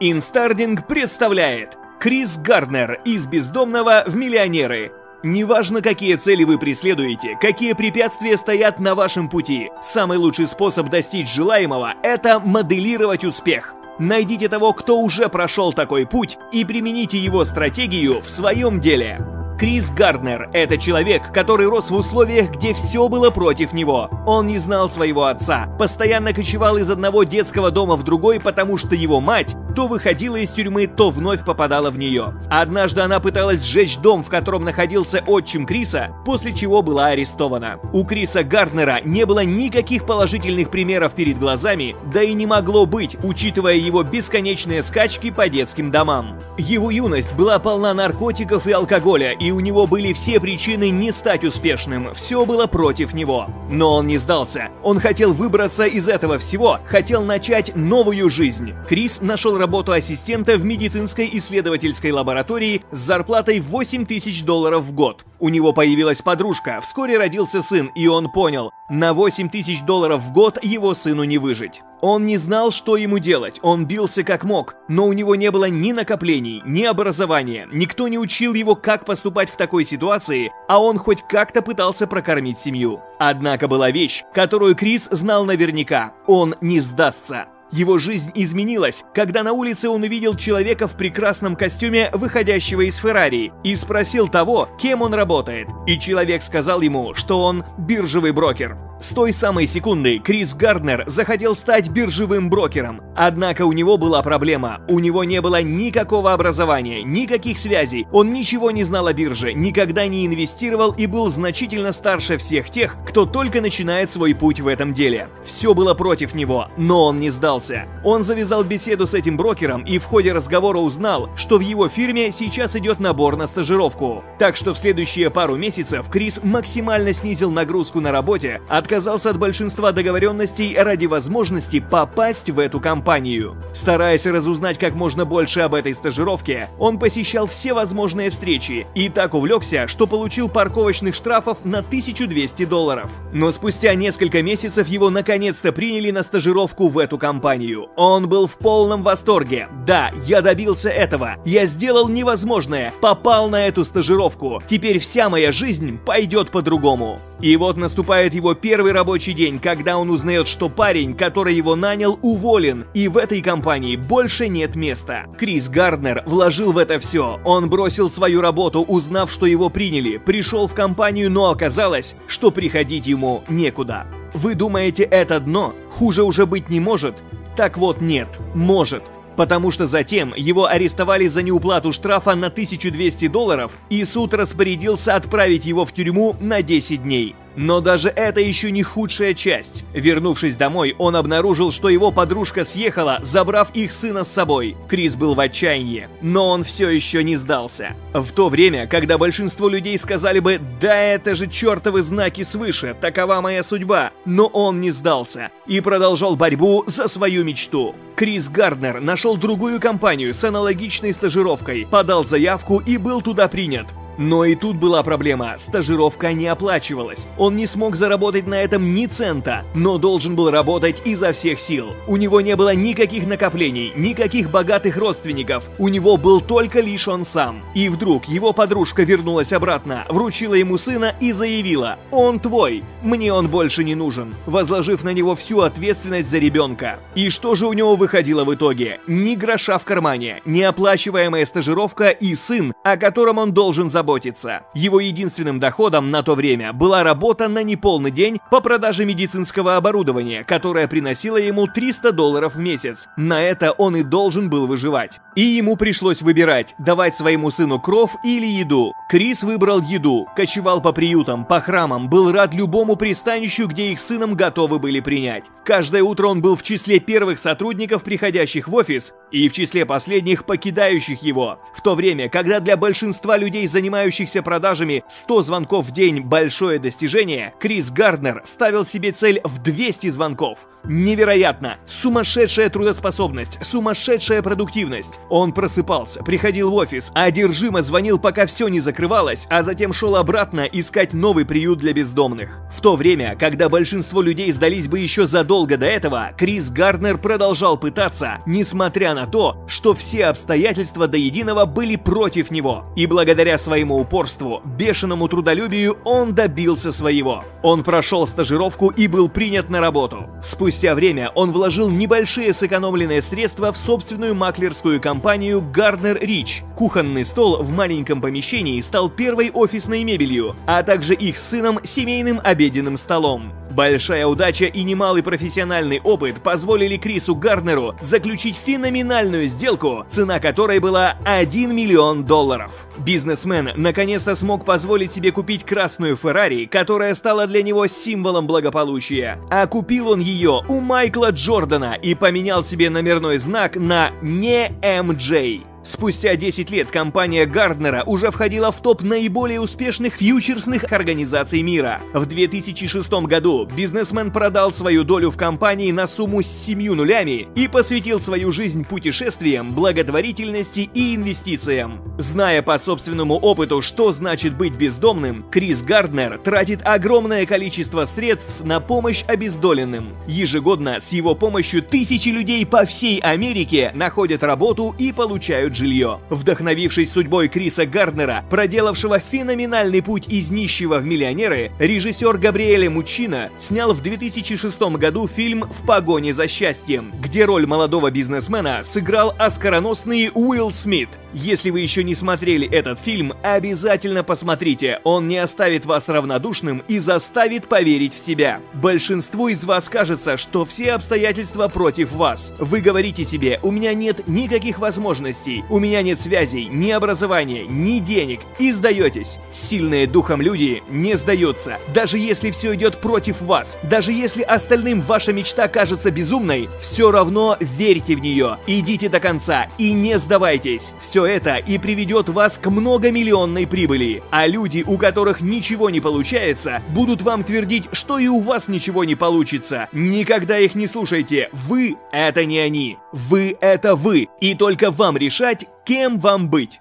Инстардинг представляет Крис Гарднер из бездомного в миллионеры. Неважно, какие цели вы преследуете, какие препятствия стоят на вашем пути, самый лучший способ достичь желаемого – это моделировать успех. Найдите того, кто уже прошел такой путь, и примените его стратегию в своем деле. Крис Гарднер – это человек, который рос в условиях, где все было против него. Он не знал своего отца, постоянно кочевал из одного детского дома в другой, потому что его мать то выходила из тюрьмы, то вновь попадала в нее. Однажды она пыталась сжечь дом, в котором находился отчим Криса, после чего была арестована. У Криса Гарднера не было никаких положительных примеров перед глазами, да и не могло быть, учитывая его бесконечные скачки по детским домам. Его юность была полна наркотиков и алкоголя, и у него были все причины не стать успешным, все было против него. Но он не сдался. Он хотел выбраться из этого всего, хотел начать новую жизнь. Крис нашел работу работу ассистента в медицинской исследовательской лаборатории с зарплатой 8 тысяч долларов в год. У него появилась подружка, вскоре родился сын, и он понял, на 8 тысяч долларов в год его сыну не выжить. Он не знал, что ему делать, он бился как мог, но у него не было ни накоплений, ни образования, никто не учил его, как поступать в такой ситуации, а он хоть как-то пытался прокормить семью. Однако была вещь, которую Крис знал наверняка – он не сдастся. Его жизнь изменилась, когда на улице он увидел человека в прекрасном костюме, выходящего из Феррари, и спросил того, кем он работает. И человек сказал ему, что он биржевый брокер. С той самой секунды Крис Гарднер захотел стать биржевым брокером. Однако у него была проблема. У него не было никакого образования, никаких связей. Он ничего не знал о бирже, никогда не инвестировал и был значительно старше всех тех, кто только начинает свой путь в этом деле. Все было против него, но он не сдался. Он завязал беседу с этим брокером и в ходе разговора узнал, что в его фирме сейчас идет набор на стажировку. Так что в следующие пару месяцев Крис максимально снизил нагрузку на работе, от отказался от большинства договоренностей ради возможности попасть в эту компанию. Стараясь разузнать как можно больше об этой стажировке, он посещал все возможные встречи и так увлекся, что получил парковочных штрафов на 1200 долларов. Но спустя несколько месяцев его наконец-то приняли на стажировку в эту компанию. Он был в полном восторге. Да, я добился этого. Я сделал невозможное. Попал на эту стажировку. Теперь вся моя жизнь пойдет по-другому. И вот наступает его первый рабочий день, когда он узнает, что парень, который его нанял, уволен, и в этой компании больше нет места. Крис Гарднер вложил в это все. Он бросил свою работу, узнав, что его приняли, пришел в компанию, но оказалось, что приходить ему некуда. Вы думаете, это дно? Хуже уже быть не может? Так вот нет, может потому что затем его арестовали за неуплату штрафа на 1200 долларов, и суд распорядился отправить его в тюрьму на 10 дней. Но даже это еще не худшая часть. Вернувшись домой, он обнаружил, что его подружка съехала, забрав их сына с собой. Крис был в отчаянии, но он все еще не сдался. В то время, когда большинство людей сказали бы «Да это же чертовы знаки свыше, такова моя судьба», но он не сдался и продолжал борьбу за свою мечту. Крис Гарднер нашел другую компанию с аналогичной стажировкой, подал заявку и был туда принят. Но и тут была проблема, стажировка не оплачивалась. Он не смог заработать на этом ни цента, но должен был работать изо всех сил. У него не было никаких накоплений, никаких богатых родственников, у него был только лишь он сам. И вдруг его подружка вернулась обратно, вручила ему сына и заявила «Он твой, мне он больше не нужен», возложив на него всю ответственность за ребенка. И что же у него выходило в итоге? Ни гроша в кармане, неоплачиваемая стажировка и сын, о котором он должен заботиться заботиться. Его единственным доходом на то время была работа на неполный день по продаже медицинского оборудования, которое приносило ему 300 долларов в месяц. На это он и должен был выживать. И ему пришлось выбирать, давать своему сыну кров или еду. Крис выбрал еду, кочевал по приютам, по храмам, был рад любому пристанищу, где их сыном готовы были принять. Каждое утро он был в числе первых сотрудников, приходящих в офис, и в числе последних покидающих его. В то время, когда для большинства людей, занимающихся продажами, 100 звонков в день – большое достижение, Крис Гарднер ставил себе цель в 200 звонков. Невероятно! Сумасшедшая трудоспособность, сумасшедшая продуктивность. Он просыпался, приходил в офис, одержимо звонил, пока все не закрывалось, а затем шел обратно искать новый приют для бездомных. В то время, когда большинство людей сдались бы еще задолго до этого, Крис Гарднер продолжал пытаться, несмотря на то, что все обстоятельства до единого были против него. И благодаря своему упорству, бешеному трудолюбию, он добился своего. Он прошел стажировку и был принят на работу. Спустя время он вложил небольшие сэкономленные средства в собственную маклерскую компанию Gardner Rich. Кухонный стол в маленьком помещении стал первой офисной мебелью, а также их сыном семейным обеденным столом. Большая удача и немалый профессиональный опыт позволили Крису Гарднеру заключить феноменальную сделку, цена которой была 1 миллион долларов. Бизнесмен наконец-то смог позволить себе купить красную Феррари, которая стала для него символом благополучия. А купил он ее у Майкла Джордана и поменял себе номерной знак на не MJ. Спустя 10 лет компания Гарднера уже входила в топ наиболее успешных фьючерсных организаций мира. В 2006 году бизнесмен продал свою долю в компании на сумму с 7 нулями и посвятил свою жизнь путешествиям, благотворительности и инвестициям. Зная по собственному опыту, что значит быть бездомным, Крис Гарднер тратит огромное количество средств на помощь обездоленным. Ежегодно с его помощью тысячи людей по всей Америке находят работу и получают жилье. Вдохновившись судьбой Криса Гарднера, проделавшего феноменальный путь из нищего в миллионеры, режиссер Габриэле Мучино снял в 2006 году фильм «В погоне за счастьем», где роль молодого бизнесмена сыграл оскароносный Уилл Смит. Если вы еще не смотрели этот фильм, обязательно посмотрите, он не оставит вас равнодушным и заставит поверить в себя. Большинству из вас кажется, что все обстоятельства против вас. Вы говорите себе, у меня нет никаких возможностей, у меня нет связей, ни образования, ни денег, и сдаетесь. Сильные духом люди не сдаются. Даже если все идет против вас, даже если остальным ваша мечта кажется безумной, все равно верьте в нее, идите до конца и не сдавайтесь. Все это и приведет вас к многомиллионной прибыли. А люди, у которых ничего не получается, будут вам твердить, что и у вас ничего не получится. Никогда их не слушайте. Вы — это не они. Вы — это вы. И только вам решать, кем вам быть.